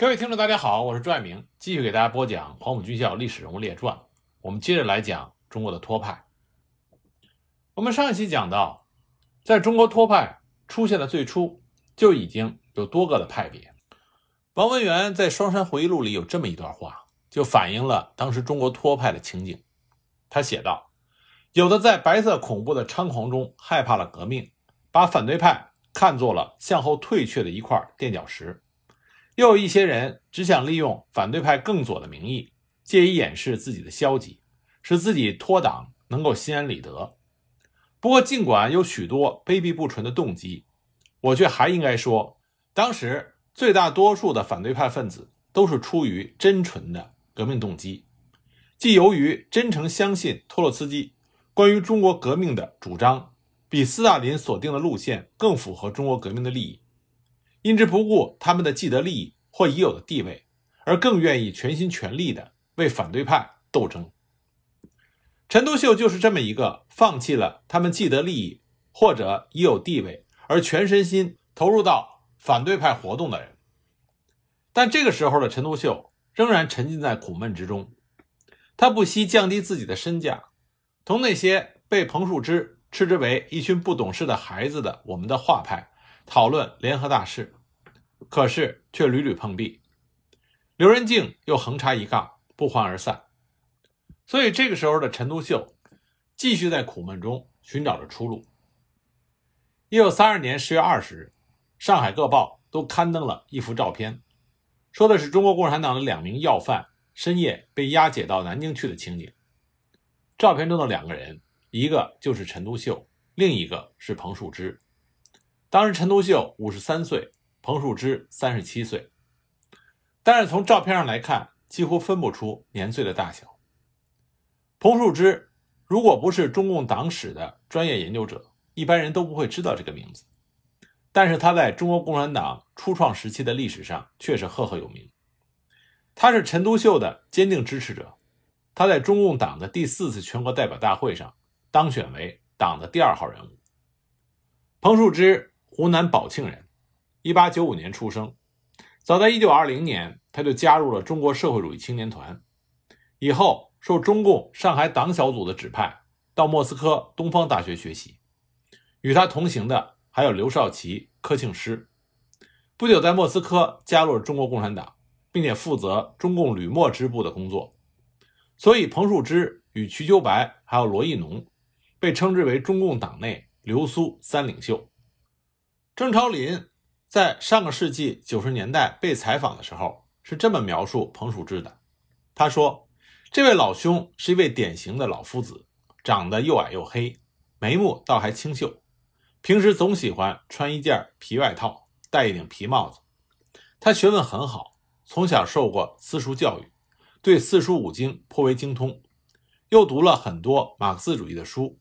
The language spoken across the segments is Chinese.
各位听众，大家好，我是朱爱明，继续给大家播讲《黄埔军校历史人物列传》。我们接着来讲中国的托派。我们上一期讲到，在中国托派出现的最初，就已经有多个的派别。王文元在《双山回忆录》里有这么一段话，就反映了当时中国托派的情景。他写道：“有的在白色恐怖的猖狂中害怕了革命，把反对派看作了向后退却的一块垫脚石。”又有一些人只想利用反对派更左的名义，借以掩饰自己的消极，使自己脱党能够心安理得。不过，尽管有许多卑鄙不纯的动机，我却还应该说，当时最大多数的反对派分子都是出于真纯的革命动机，即由于真诚相信托洛茨基关于中国革命的主张比斯大林所定的路线更符合中国革命的利益。因之不顾他们的既得利益或已有的地位，而更愿意全心全力地为反对派斗争。陈独秀就是这么一个放弃了他们既得利益或者已有地位，而全身心投入到反对派活动的人。但这个时候的陈独秀仍然沉浸在苦闷之中，他不惜降低自己的身价，同那些被彭树之斥之为一群不懂事的孩子的我们的画派。讨论联合大事，可是却屡屡碰壁，刘仁静又横插一杠，不欢而散。所以这个时候的陈独秀继续在苦闷中寻找着出路。一九三二年十月二十日，上海各报都刊登了一幅照片，说的是中国共产党的两名要犯深夜被押解到南京去的情景。照片中的两个人，一个就是陈独秀，另一个是彭树之。当时陈独秀五十三岁，彭树之三十七岁，但是从照片上来看，几乎分不出年岁的大小。彭树之如果不是中共党史的专业研究者，一般人都不会知道这个名字。但是他在中国共产党初创时期的历史上却是赫赫有名。他是陈独秀的坚定支持者，他在中共党的第四次全国代表大会上当选为党的第二号人物。彭树之。湖南宝庆人，一八九五年出生。早在一九二零年，他就加入了中国社会主义青年团。以后受中共上海党小组的指派，到莫斯科东方大学学习。与他同行的还有刘少奇、柯庆施。不久，在莫斯科加入了中国共产党，并且负责中共旅莫支部的工作。所以，彭树之与瞿秋白还有罗亦农，被称之为中共党内“流苏三领袖”。郑超林在上个世纪九十年代被采访的时候是这么描述彭树之的：“他说，这位老兄是一位典型的老夫子，长得又矮又黑，眉目倒还清秀。平时总喜欢穿一件皮外套，戴一顶皮帽子。他学问很好，从小受过私塾教育，对四书五经颇为精通，又读了很多马克思主义的书，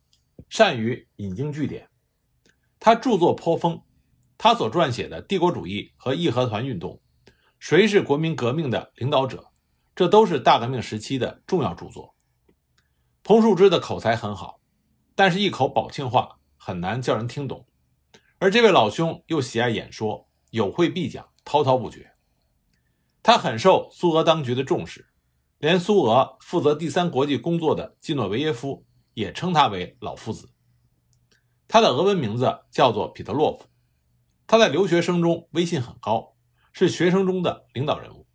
善于引经据典。他著作颇丰。”他所撰写的《帝国主义和义和团运动》，谁是国民革命的领导者？这都是大革命时期的重要著作。彭树之的口才很好，但是一口宝庆话很难叫人听懂。而这位老兄又喜爱演说，有会必讲，滔滔不绝。他很受苏俄当局的重视，连苏俄负责第三国际工作的基诺维耶夫也称他为老夫子。他的俄文名字叫做彼得洛夫。他在留学生中威信很高，是学生中的领导人物。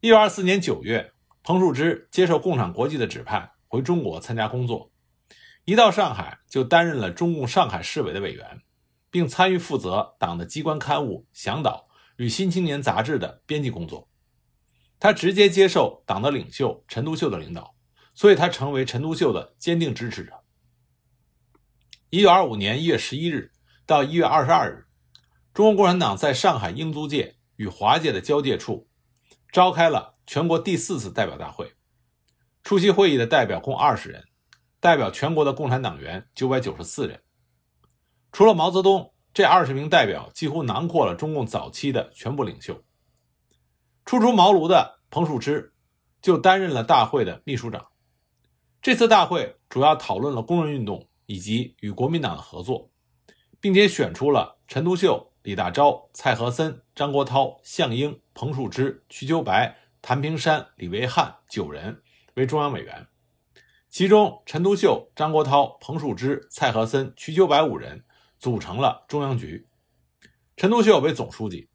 一九二四年九月，彭树之接受共产国际的指派回中国参加工作，一到上海就担任了中共上海市委的委员，并参与负责党的机关刊物《向导》与《新青年》杂志的编辑工作。他直接接受党的领袖陈独秀的领导，所以他成为陈独秀的坚定支持者。一九二五年一月十一日。到一月二十二日，中国共产党在上海英租界与华界的交界处，召开了全国第四次代表大会。出席会议的代表共二十人，代表全国的共产党员九百九十四人。除了毛泽东，这二十名代表几乎囊括了中共早期的全部领袖。初出茅庐的彭树之就担任了大会的秘书长。这次大会主要讨论了工人运动以及与国民党的合作。并且选出了陈独秀李大钊、蔡和森、张国焘、项英、彭树之、瞿秋白、谭平山、李维汉九人为中央委员，其中陈独秀、张国焘、彭树之、蔡和森、瞿秋白五人组成了中央局，陈独秀为总书记。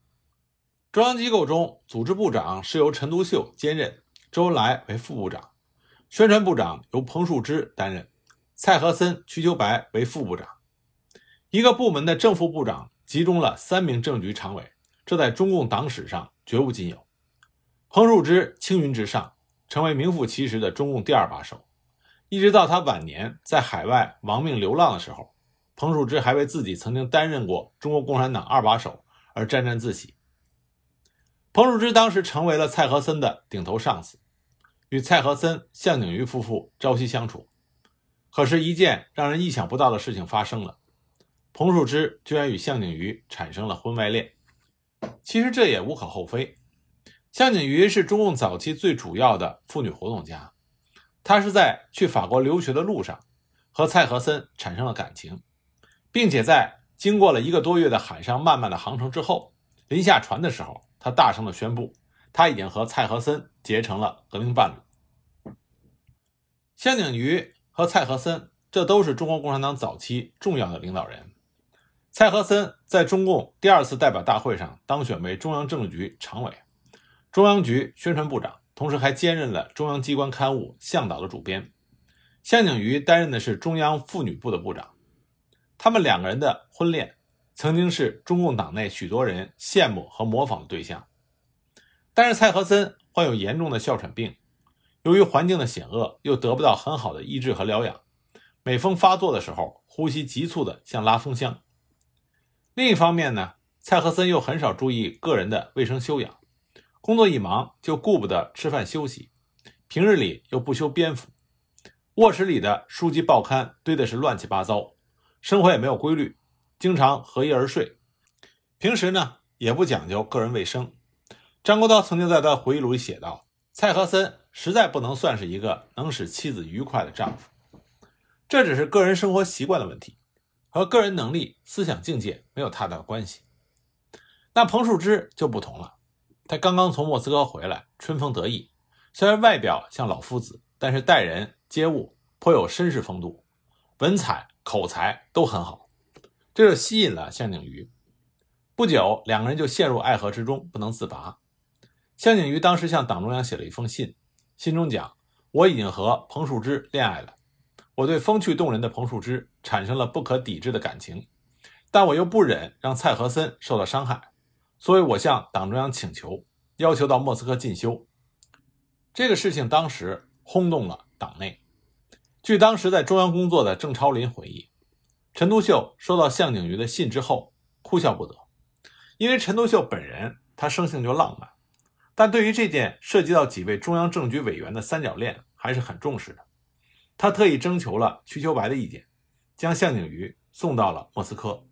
中央机构中，组织部长是由陈独秀兼任，周恩来为副部长；宣传部长由彭树之担任，蔡和森、瞿秋白为副部长。一个部门的正副部长集中了三名政局常委，这在中共党史上绝无仅有。彭树之青云直上，成为名副其实的中共第二把手。一直到他晚年在海外亡命流浪的时候，彭树之还为自己曾经担任过中国共产党二把手而沾沾自喜。彭树之当时成为了蔡和森的顶头上司，与蔡和森、向景瑜夫妇朝夕相处。可是，一件让人意想不到的事情发生了：彭树之居然与向景瑜产生了婚外恋。其实这也无可厚非。向景瑜是中共早期最主要的妇女活动家，她是在去法国留学的路上和蔡和森产生了感情，并且在经过了一个多月的海上漫漫的航程之后，临下船的时候。他大声的宣布，他已经和蔡和森结成了革命伴侣。向景瑜和蔡和森，这都是中国共产党早期重要的领导人。蔡和森在中共第二次代表大会上当选为中央政治局常委、中央局宣传部长，同时还兼任了中央机关刊物《向导》的主编。向景瑜担任的是中央妇女部的部长。他们两个人的婚恋。曾经是中共党内许多人羡慕和模仿的对象，但是蔡和森患有严重的哮喘病，由于环境的险恶，又得不到很好的医治和疗养，每逢发作的时候，呼吸急促的像拉风箱。另一方面呢，蔡和森又很少注意个人的卫生修养，工作一忙就顾不得吃饭休息，平日里又不修边幅，卧室里的书籍报刊堆的是乱七八糟，生活也没有规律。经常合衣而睡，平时呢也不讲究个人卫生。张国焘曾经在他回忆录里写道：“蔡和森实在不能算是一个能使妻子愉快的丈夫。”这只是个人生活习惯的问题，和个人能力、思想境界没有太大的关系。那彭树之就不同了，他刚刚从莫斯科回来，春风得意，虽然外表像老夫子，但是待人接物颇有绅士风度，文采、口才都很好。这就吸引了向景瑜，不久，两个人就陷入爱河之中，不能自拔。向景瑜当时向党中央写了一封信，信中讲：“我已经和彭树之恋爱了，我对风趣动人的彭树之产生了不可抵制的感情，但我又不忍让蔡和森受到伤害，所以我向党中央请求，要求到莫斯科进修。”这个事情当时轰动了党内。据当时在中央工作的郑超林回忆。陈独秀收到向景瑜的信之后，哭笑不得，因为陈独秀本人他生性就浪漫，但对于这件涉及到几位中央政局委员的三角恋还是很重视的。他特意征求了瞿秋白的意见，将向景瑜送到了莫斯科。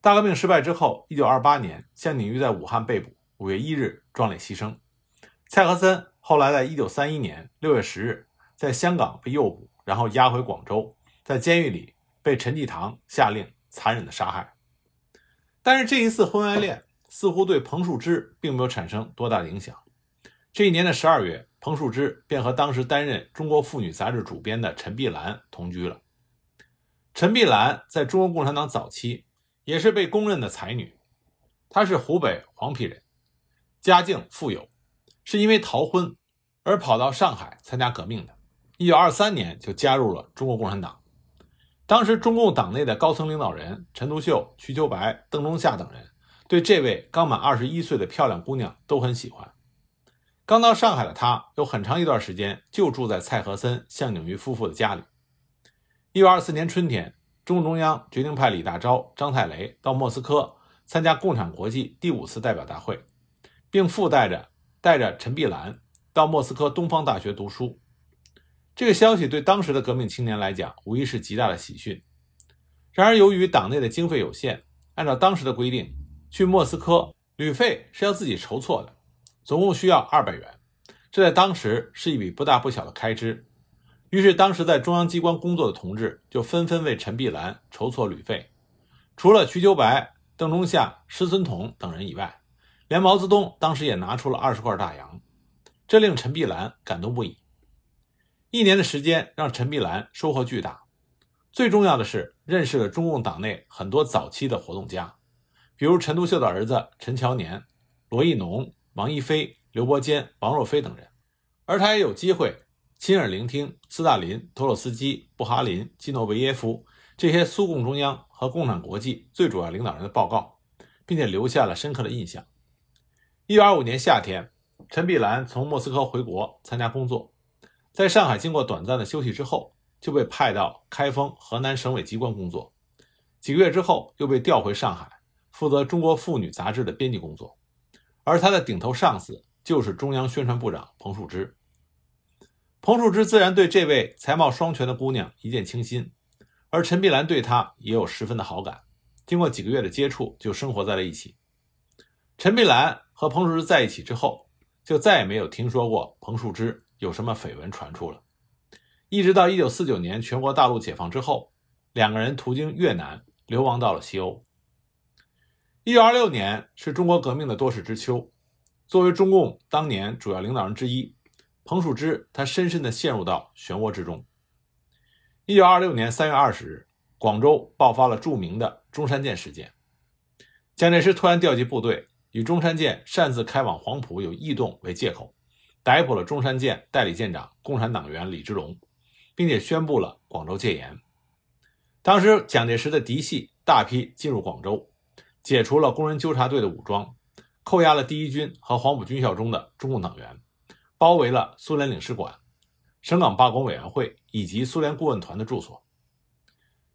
大革命失败之后，一九二八年，向景瑜在武汉被捕，五月一日壮烈牺牲。蔡和森后来在一九三一年六月十日在香港被诱捕，然后押回广州，在监狱里。被陈济棠下令残忍的杀害，但是这一次婚外恋似乎对彭树之并没有产生多大的影响。这一年的十二月，彭树之便和当时担任《中国妇女》杂志主编的陈碧兰同居了。陈碧兰在中国共产党早期也是被公认的才女，她是湖北黄陂人，家境富有，是因为逃婚而跑到上海参加革命的。一九二三年就加入了中国共产党。当时中共党内的高层领导人陈独秀、瞿秋白、邓中夏等人对这位刚满二十一岁的漂亮姑娘都很喜欢。刚到上海的他，有很长一段时间就住在蔡和森、向景瑜夫妇的家里。一九二四年春天，中共中央决定派李大钊、张太雷到莫斯科参加共产国际第五次代表大会，并附带着带着陈碧兰到莫斯科东方大学读书。这个消息对当时的革命青年来讲，无疑是极大的喜讯。然而，由于党内的经费有限，按照当时的规定，去莫斯科旅费是要自己筹措的，总共需要二百元，这在当时是一笔不大不小的开支。于是，当时在中央机关工作的同志就纷纷为陈碧兰筹措旅费。除了瞿秋白邓中夏、施存统等人以外，连毛泽东当时也拿出了二十块大洋，这令陈碧兰感动不已。一年的时间让陈碧兰收获巨大，最重要的是认识了中共党内很多早期的活动家，比如陈独秀的儿子陈乔年、罗亦农、王一飞、刘伯坚、王若飞等人，而他也有机会亲耳聆听斯大林、托洛斯基、布哈林、季诺维耶夫这些苏共中央和共产国际最主要领导人的报告，并且留下了深刻的印象。一九二五年夏天，陈碧兰从莫斯科回国参加工作。在上海经过短暂的休息之后，就被派到开封河南省委机关工作。几个月之后，又被调回上海，负责《中国妇女》杂志的编辑工作。而他的顶头上司就是中央宣传部长彭树芝。彭树之自然对这位才貌双全的姑娘一见倾心，而陈碧兰对他也有十分的好感。经过几个月的接触，就生活在了一起。陈碧兰和彭树之在一起之后，就再也没有听说过彭树之。有什么绯闻传出了？一直到一九四九年全国大陆解放之后，两个人途经越南流亡到了西欧。一九二六年是中国革命的多事之秋，作为中共当年主要领导人之一，彭树之他深深地陷入到漩涡之中。一九二六年三月二十日，广州爆发了著名的中山舰事件，蒋介石突然调集部队，以中山舰擅自开往黄埔有异动为借口。逮捕了中山舰代理舰长共产党员李之龙，并且宣布了广州戒严。当时蒋介石的嫡系大批进入广州，解除了工人纠察队的武装，扣押了第一军和黄埔军校中的中共党员，包围了苏联领事馆、省港罢工委员会以及苏联顾问团的住所。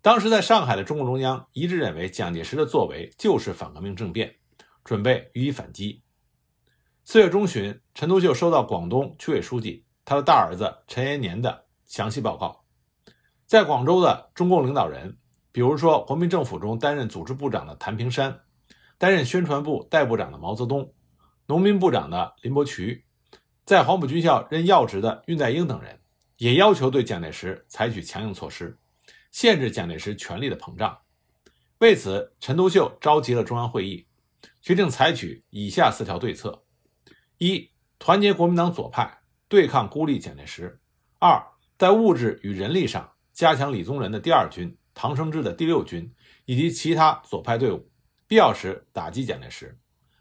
当时在上海的中共中央一致认为蒋介石的作为就是反革命政变，准备予以反击。四月中旬，陈独秀收到广东区委书记他的大儿子陈延年的详细报告。在广州的中共领导人，比如说国民政府中担任组织部长的谭平山，担任宣传部代部长的毛泽东，农民部长的林伯渠，在黄埔军校任要职的恽代英等人，也要求对蒋介石采取强硬措施，限制蒋介石权力的膨胀。为此，陈独秀召集了中央会议，决定采取以下四条对策。一、团结国民党左派，对抗孤立蒋介石；二、在物质与人力上加强李宗仁的第二军、唐生智的第六军以及其他左派队伍，必要时打击蒋介石；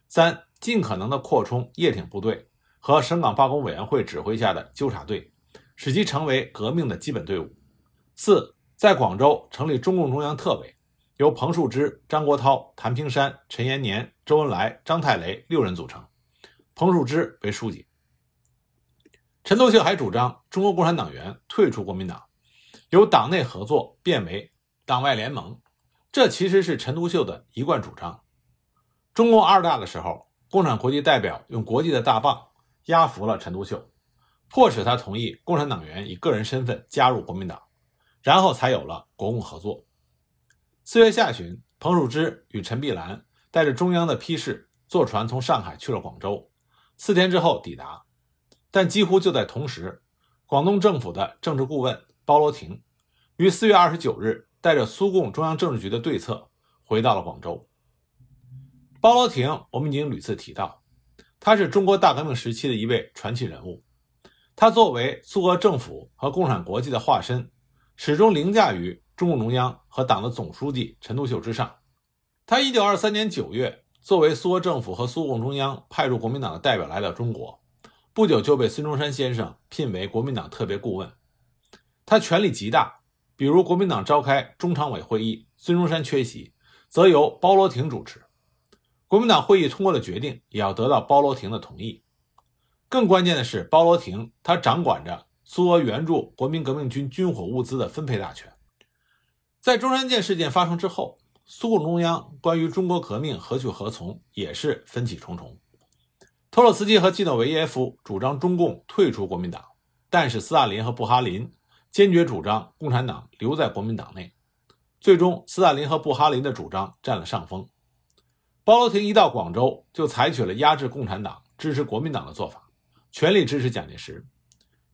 三、尽可能的扩充叶挺部队和省港罢工委员会指挥下的纠察队，使其成为革命的基本队伍；四、在广州成立中共中央特委，由彭树之、张国焘、谭平山、陈延年、周恩来、张太雷六人组成。彭树之为书记，陈独秀还主张中国共产党员退出国民党，由党内合作变为党外联盟。这其实是陈独秀的一贯主张。中共二大的时候，共产国际代表用国际的大棒压服了陈独秀，迫使他同意共产党员以个人身份加入国民党，然后才有了国共合作。四月下旬，彭汝之与陈碧兰带着中央的批示，坐船从上海去了广州。四天之后抵达，但几乎就在同时，广东政府的政治顾问包罗廷于四月二十九日带着苏共中央政治局的对策回到了广州。包罗廷，我们已经屡次提到，他是中国大革命时期的一位传奇人物。他作为苏俄政府和共产国际的化身，始终凌驾于中共中央和党的总书记陈独秀之上。他一九二三年九月。作为苏俄政府和苏共中央派驻国民党的代表来到中国，不久就被孙中山先生聘为国民党特别顾问。他权力极大，比如国民党召开中常委会议，孙中山缺席，则由包罗廷主持。国民党会议通过的决定，也要得到包罗廷的同意。更关键的是，包罗廷他掌管着苏俄援助国民革命军军火物资的分配大权。在中山舰事件发生之后。苏共中央关于中国革命何去何从也是分歧重重。托洛茨基和季诺维耶夫主张中共退出国民党，但是斯大林和布哈林坚决主张共产党留在国民党内。最终，斯大林和布哈林的主张占了上风。包罗廷一到广州，就采取了压制共产党、支持国民党的做法，全力支持蒋介石。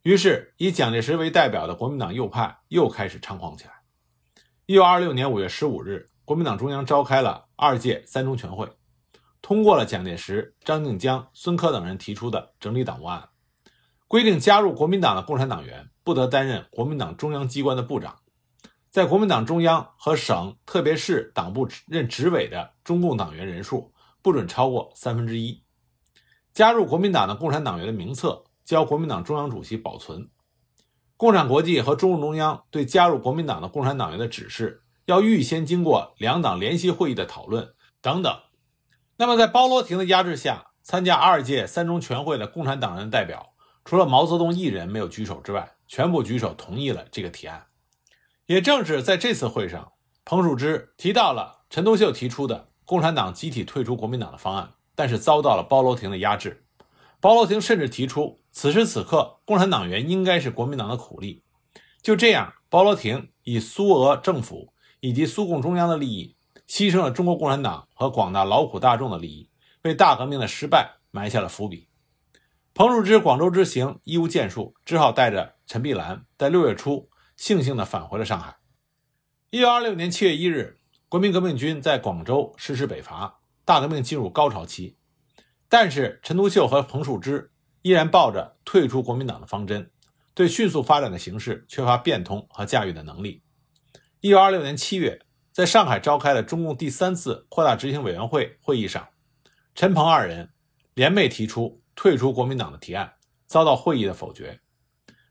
于是，以蒋介石为代表的国民党右派又开始猖狂起来。一九二六年五月十五日。国民党中央召开了二届三中全会，通过了蒋介石、张静江、孙科等人提出的整理党务案，规定加入国民党的共产党员不得担任国民党中央机关的部长，在国民党中央和省、特别是党部任执委的中共党员人数不准超过三分之一。加入国民党的共产党员的名册交国民党中央主席保存。共产国际和中共中央对加入国民党的共产党员的指示，要预先经过两党联席会议的讨论等等。那么，在包罗廷的压制下，参加二届三中全会的共产党人代表，除了毛泽东一人没有举手之外，全部举手同意了这个提案。也正是在这次会上，彭树之提到了陈独秀提出的共产党集体退出国民党的方案，但是遭到了包罗廷的压制。包罗廷甚至提出。此时此刻，共产党员应该是国民党的苦力。就这样，包罗廷以苏俄政府以及苏共中央的利益，牺牲了中国共产党和广大劳苦大众的利益，为大革命的失败埋下了伏笔。彭树之广州之行一无建树，只好带着陈碧兰在六月初悻悻地返回了上海。一九二六年七月一日，国民革命军在广州实施北伐，大革命进入高潮期。但是陈独秀和彭树之。依然抱着退出国民党的方针，对迅速发展的形势缺乏变通和驾驭的能力。一九二六年七月，在上海召开的中共第三次扩大执行委员会会议上，陈鹏二人联袂提出退出国民党的提案，遭到会议的否决。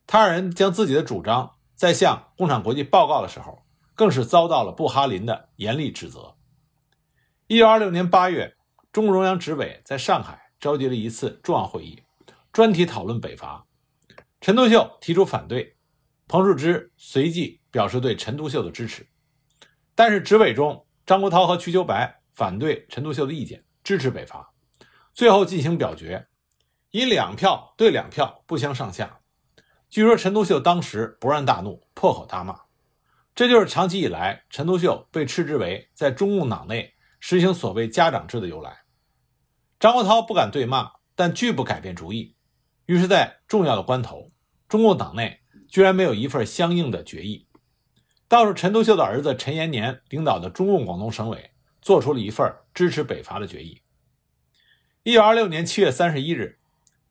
他二人将自己的主张在向共产国际报告的时候，更是遭到了布哈林的严厉指责。一九二六年八月，中共中央执委在上海召集了一次重要会议。专题讨论北伐，陈独秀提出反对，彭树之随即表示对陈独秀的支持。但是执委中，张国焘和瞿秋白反对陈独秀的意见，支持北伐。最后进行表决，以两票对两票不相上下。据说陈独秀当时勃然大怒，破口大骂。这就是长期以来陈独秀被斥之为在中共党内实行所谓家长制的由来。张国焘不敢对骂，但拒不改变主意。于是，在重要的关头，中共党内居然没有一份相应的决议。倒是陈独秀的儿子陈延年领导的中共广东省委做出了一份支持北伐的决议。一九二六年七月三十一日，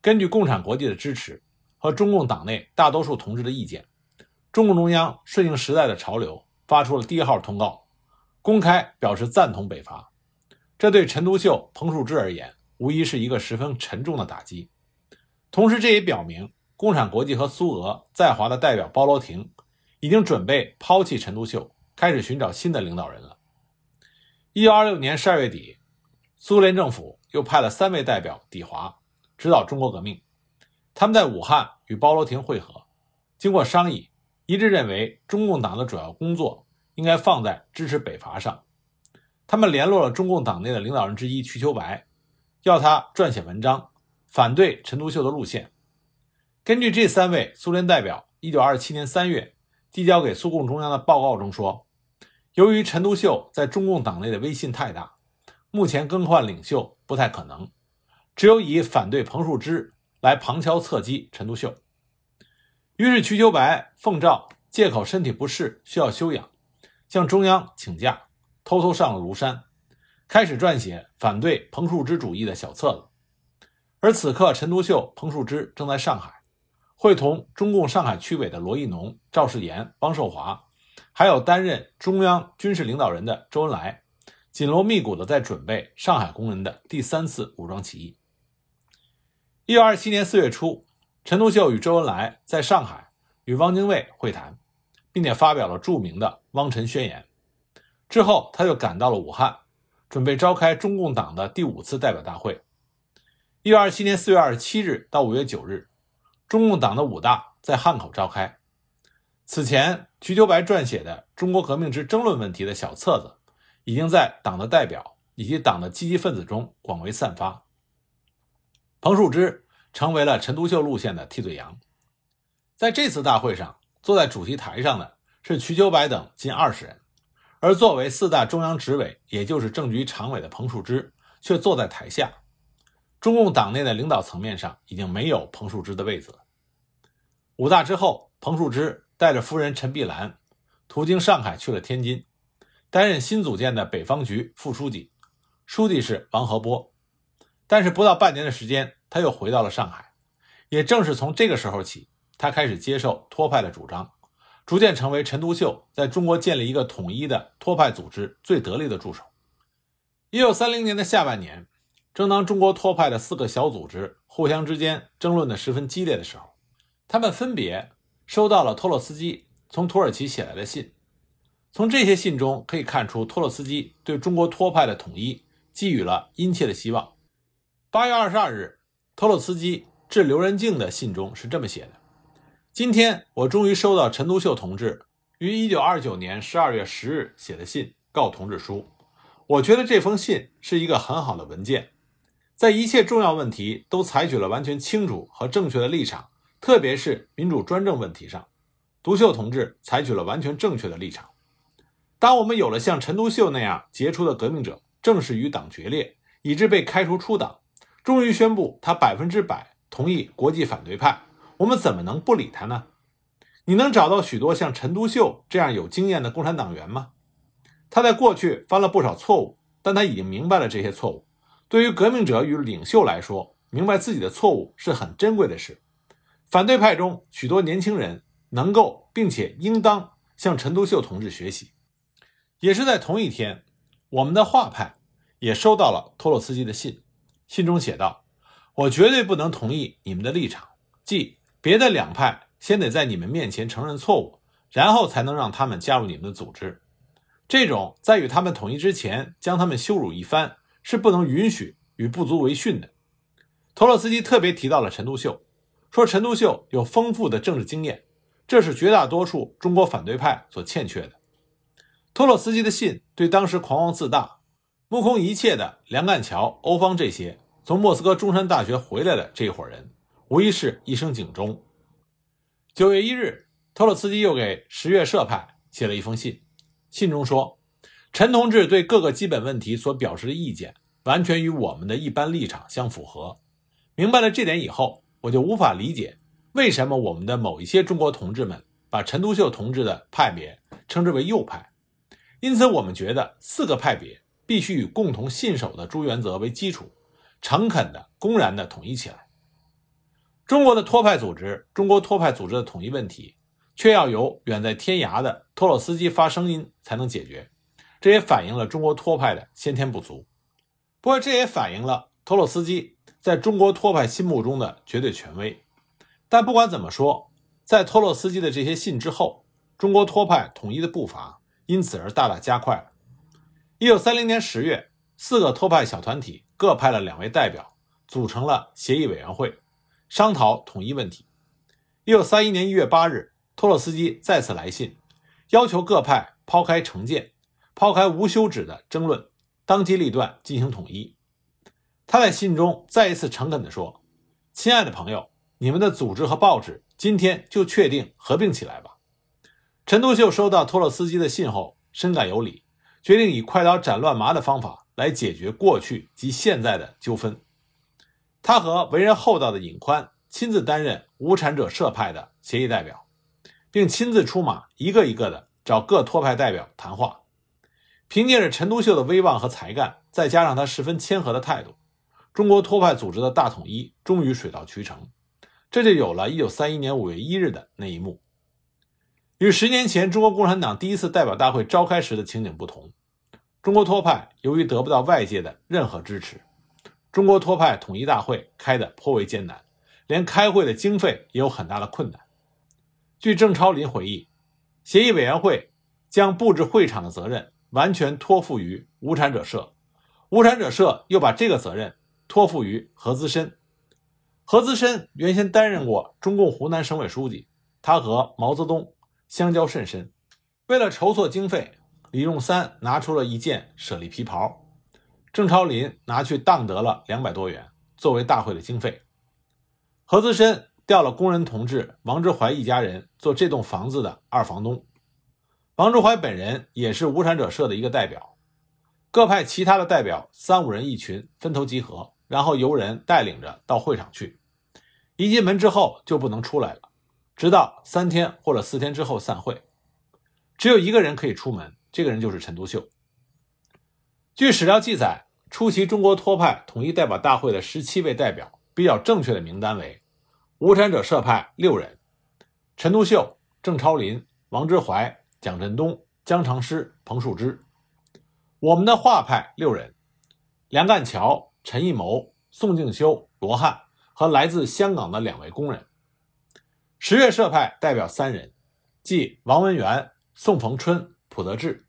根据共产国际的支持和中共党内大多数同志的意见，中共中央顺应时代的潮流，发出了第一号通告，公开表示赞同北伐。这对陈独秀、彭树之而言，无疑是一个十分沉重的打击。同时，这也表明，共产国际和苏俄在华的代表包罗廷已经准备抛弃陈独秀，开始寻找新的领导人了。一九二六年十二月底，苏联政府又派了三位代表抵华，指导中国革命。他们在武汉与包罗廷会合，经过商议，一致认为中共党的主要工作应该放在支持北伐上。他们联络了中共党内的领导人之一瞿秋白，要他撰写文章。反对陈独秀的路线。根据这三位苏联代表1927年3月递交给苏共中央的报告中说，由于陈独秀在中共党内的威信太大，目前更换领袖不太可能，只有以反对彭树之来旁敲侧击陈独秀。于是瞿秋白奉诏，借口身体不适需要休养，向中央请假，偷偷上了庐山，开始撰写反对彭树之主义的小册子。而此刻，陈独秀、彭树之正在上海，会同中共上海区委的罗亦农、赵世炎、汪寿华，还有担任中央军事领导人的周恩来，紧锣密鼓地在准备上海工人的第三次武装起义。一九二七年四月初，陈独秀与周恩来在上海与汪精卫会谈，并且发表了著名的《汪陈宣言》。之后，他又赶到了武汉，准备召开中共党的第五次代表大会。一九二七年四月二十七日到五月九日，中共党的五大在汉口召开。此前，瞿秋白撰写的《中国革命之争论问题》的小册子，已经在党的代表以及党的积极分子中广为散发。彭树之成为了陈独秀路线的替罪羊。在这次大会上，坐在主席台上的是瞿秋白等近二十人，而作为四大中央执委，也就是政局常委的彭树之，却坐在台下。中共党内的领导层面上已经没有彭树之的位子了。五大之后，彭树之带着夫人陈碧兰途经上海去了天津，担任新组建的北方局副书记，书记是王和波。但是不到半年的时间，他又回到了上海。也正是从这个时候起，他开始接受托派的主张，逐渐成为陈独秀在中国建立一个统一的托派组织最得力的助手。一九三零年的下半年，正当中国托派的四个小组织互相之间争论的十分激烈的时候，他们分别收到了托洛斯基从土耳其写来的信。从这些信中可以看出，托洛斯基对中国托派的统一寄予了殷切的希望。八月二十二日，托洛斯基。致刘仁静的信中是这么写的：“今天我终于收到陈独秀同志于一九二九年十二月十日写的信告同志书。我觉得这封信是一个很好的文件，在一切重要问题都采取了完全清楚和正确的立场，特别是民主专政问题上，独秀同志采取了完全正确的立场。当我们有了像陈独秀那样杰出的革命者正式与党决裂，以致被开除出党，终于宣布他百分之百。”同意国际反对派，我们怎么能不理他呢？你能找到许多像陈独秀这样有经验的共产党员吗？他在过去犯了不少错误，但他已经明白了这些错误。对于革命者与领袖来说，明白自己的错误是很珍贵的事。反对派中许多年轻人能够并且应当向陈独秀同志学习。也是在同一天，我们的画派也收到了托洛斯基的信，信中写道。我绝对不能同意你们的立场，即别的两派先得在你们面前承认错误，然后才能让他们加入你们的组织。这种在与他们统一之前将他们羞辱一番，是不能允许与不足为训的。托洛斯基特别提到了陈独秀，说陈独秀有丰富的政治经验，这是绝大多数中国反对派所欠缺的。托洛斯基的信对当时狂妄自大、目空一切的梁干桥、欧方这些。从莫斯科中山大学回来的这一伙人，无疑是一声警钟。九月一日，托洛茨基又给十月社派写了一封信，信中说：“陈同志对各个基本问题所表示的意见，完全与我们的一般立场相符合。明白了这点以后，我就无法理解为什么我们的某一些中国同志们把陈独秀同志的派别称之为右派。因此，我们觉得四个派别必须以共同信守的诸原则为基础。”诚恳的、公然的统一起来。中国的托派组织，中国托派组织的统一问题，却要由远在天涯的托洛斯基发声音才能解决。这也反映了中国托派的先天不足。不过，这也反映了托洛斯基在中国托派心目中的绝对权威。但不管怎么说，在托洛斯基的这些信之后，中国托派统一的步伐因此而大大加快了。一九三零年十月，四个托派小团体。各派了两位代表，组成了协议委员会，商讨统一问题。一九三一年一月八日，托洛斯基再次来信，要求各派抛开成见，抛开无休止的争论，当机立断进行统一。他在信中再一次诚恳地说：“亲爱的朋友，你们的组织和报纸今天就确定合并起来吧。”陈独秀收到托洛斯基的信后，深感有理，决定以快刀斩乱麻的方法。来解决过去及现在的纠纷。他和为人厚道的尹宽亲自担任无产者社派的协议代表，并亲自出马，一个一个的找各托派代表谈话。凭借着陈独秀的威望和才干，再加上他十分谦和的态度，中国托派组织的大统一终于水到渠成。这就有了1931年5月1日的那一幕。与十年前中国共产党第一次代表大会召开时的情景不同。中国托派由于得不到外界的任何支持，中国托派统一大会开得颇为艰难，连开会的经费也有很大的困难。据郑超林回忆，协议委员会将布置会场的责任完全托付于无产者社，无产者社又把这个责任托付于何资深。何资深原先担任过中共湖南省委书记，他和毛泽东相交甚深，为了筹措经费。李仲三拿出了一件舍利皮袍，郑超林拿去当得了两百多元，作为大会的经费。何资深调了工人同志王之怀一家人做这栋房子的二房东，王之怀本人也是无产者社的一个代表。各派其他的代表三五人一群分头集合，然后由人带领着到会场去。一进门之后就不能出来了，直到三天或者四天之后散会。只有一个人可以出门。这个人就是陈独秀。据史料记载，出席中国托派统一代表大会的十七位代表，比较正确的名单为：无产者社派六人，陈独秀、郑超林、王之怀、蒋振东、江长诗、彭树之；我们的画派六人，梁干桥、陈义谋、宋敬修、罗汉和来自香港的两位工人；十月社派代表三人，即王文元、宋逢春、蒲德志；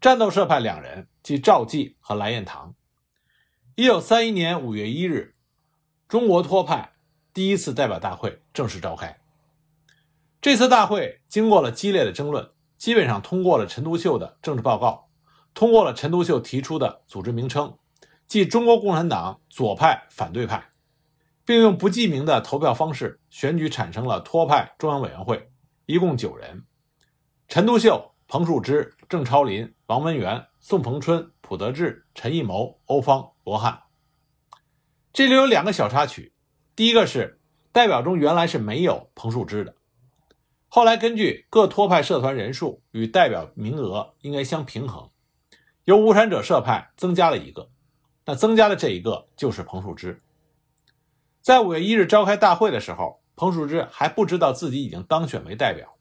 战斗社派两人。即赵继和蓝彦堂。一九三一年五月一日，中国托派第一次代表大会正式召开。这次大会经过了激烈的争论，基本上通过了陈独秀的政治报告，通过了陈独秀提出的组织名称，即中国共产党左派反对派，并用不记名的投票方式选举产生了托派中央委员会，一共九人：陈独秀。彭树之、郑超林、王文元、宋逢春、蒲德志、陈义谋、欧方、罗汉。这里有两个小插曲，第一个是代表中原来是没有彭树之的，后来根据各托派社团人数与代表名额应该相平衡，由无产者社派增加了一个，那增加的这一个就是彭树之。在五月一日召开大会的时候，彭树之还不知道自己已经当选为代表。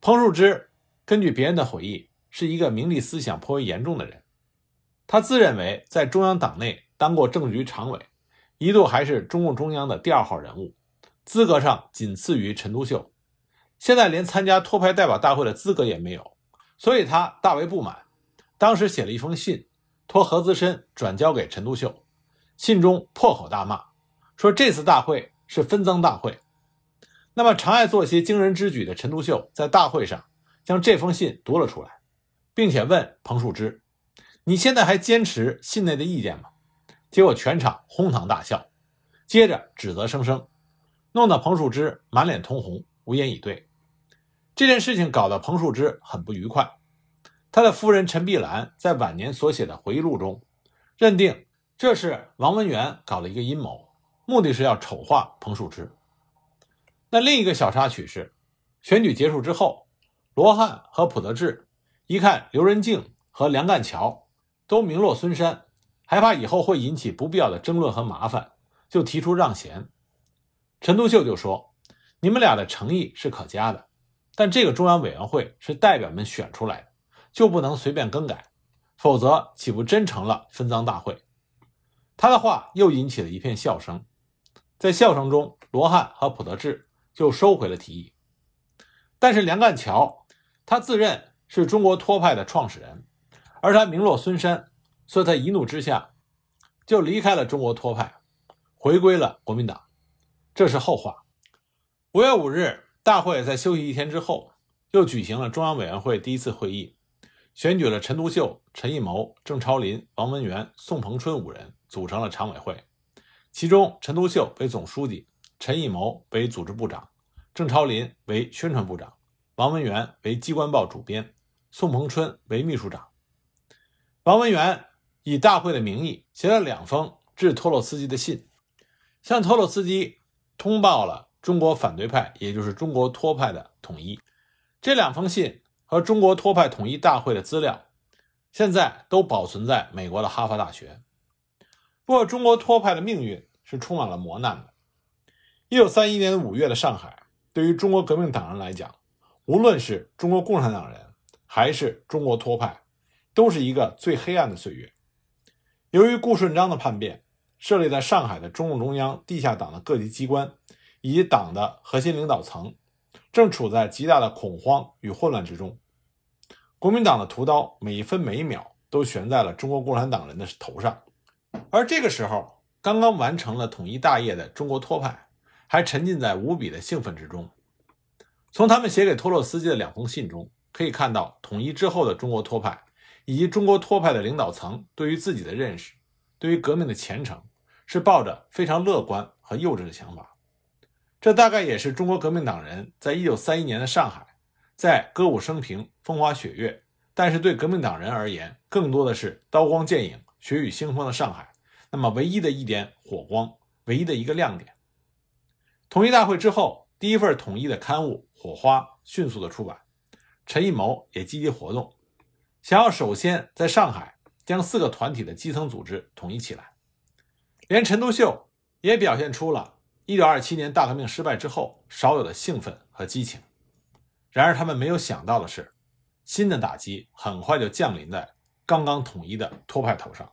彭树之。根据别人的回忆，是一个名利思想颇为严重的人。他自认为在中央党内当过政局常委，一度还是中共中央的第二号人物，资格上仅次于陈独秀。现在连参加托派代表大会的资格也没有，所以他大为不满。当时写了一封信，托何资深转交给陈独秀，信中破口大骂，说这次大会是分赃大会。那么常爱做些惊人之举的陈独秀，在大会上。将这封信读了出来，并且问彭树之：“你现在还坚持信内的意见吗？”结果全场哄堂大笑，接着指责声声，弄得彭树之满脸通红，无言以对。这件事情搞得彭树之很不愉快。他的夫人陈碧兰在晚年所写的回忆录中，认定这是王文元搞了一个阴谋，目的是要丑化彭树之。那另一个小插曲是，选举结束之后。罗汉和普德志一看刘仁静和梁干桥都名落孙山，害怕以后会引起不必要的争论和麻烦，就提出让贤。陈独秀就说：“你们俩的诚意是可嘉的，但这个中央委员会是代表们选出来的，就不能随便更改，否则岂不真成了分赃大会？”他的话又引起了一片笑声，在笑声中，罗汉和普德志就收回了提议，但是梁干桥。他自认是中国托派的创始人，而他名落孙山，所以他一怒之下就离开了中国托派，回归了国民党。这是后话。五月五日，大会在休息一天之后，又举行了中央委员会第一次会议，选举了陈独秀、陈义谋、郑超林、王文元、宋鹏春五人组成了常委会，其中陈独秀为总书记，陈义谋为组织部长，郑超林为宣传部长。王文元为机关报主编，宋鹏春为秘书长。王文元以大会的名义写了两封致托洛斯基的信，向托洛斯基通报了中国反对派，也就是中国托派的统一。这两封信和中国托派统一大会的资料，现在都保存在美国的哈佛大学。不过，中国托派的命运是充满了磨难的。一九三一年五月的上海，对于中国革命党人来讲，无论是中国共产党人，还是中国托派，都是一个最黑暗的岁月。由于顾顺章的叛变，设立在上海的中共中央地下党的各级机关以及党的核心领导层，正处在极大的恐慌与混乱之中。国民党的屠刀每一分每一秒都悬在了中国共产党人的头上，而这个时候，刚刚完成了统一大业的中国托派，还沉浸在无比的兴奋之中。从他们写给托洛斯基的两封信中，可以看到统一之后的中国托派以及中国托派的领导层对于自己的认识，对于革命的前程，是抱着非常乐观和幼稚的想法。这大概也是中国革命党人在一九三一年的上海，在歌舞升平、风花雪月，但是对革命党人而言，更多的是刀光剑影、血雨腥风的上海，那么唯一的一点火光，唯一的一个亮点。统一大会之后，第一份统一的刊物。火花迅速的出版，陈义谋也积极活动，想要首先在上海将四个团体的基层组织统一起来。连陈独秀也表现出了1927年大革命失败之后少有的兴奋和激情。然而，他们没有想到的是，新的打击很快就降临在刚刚统一的托派头上。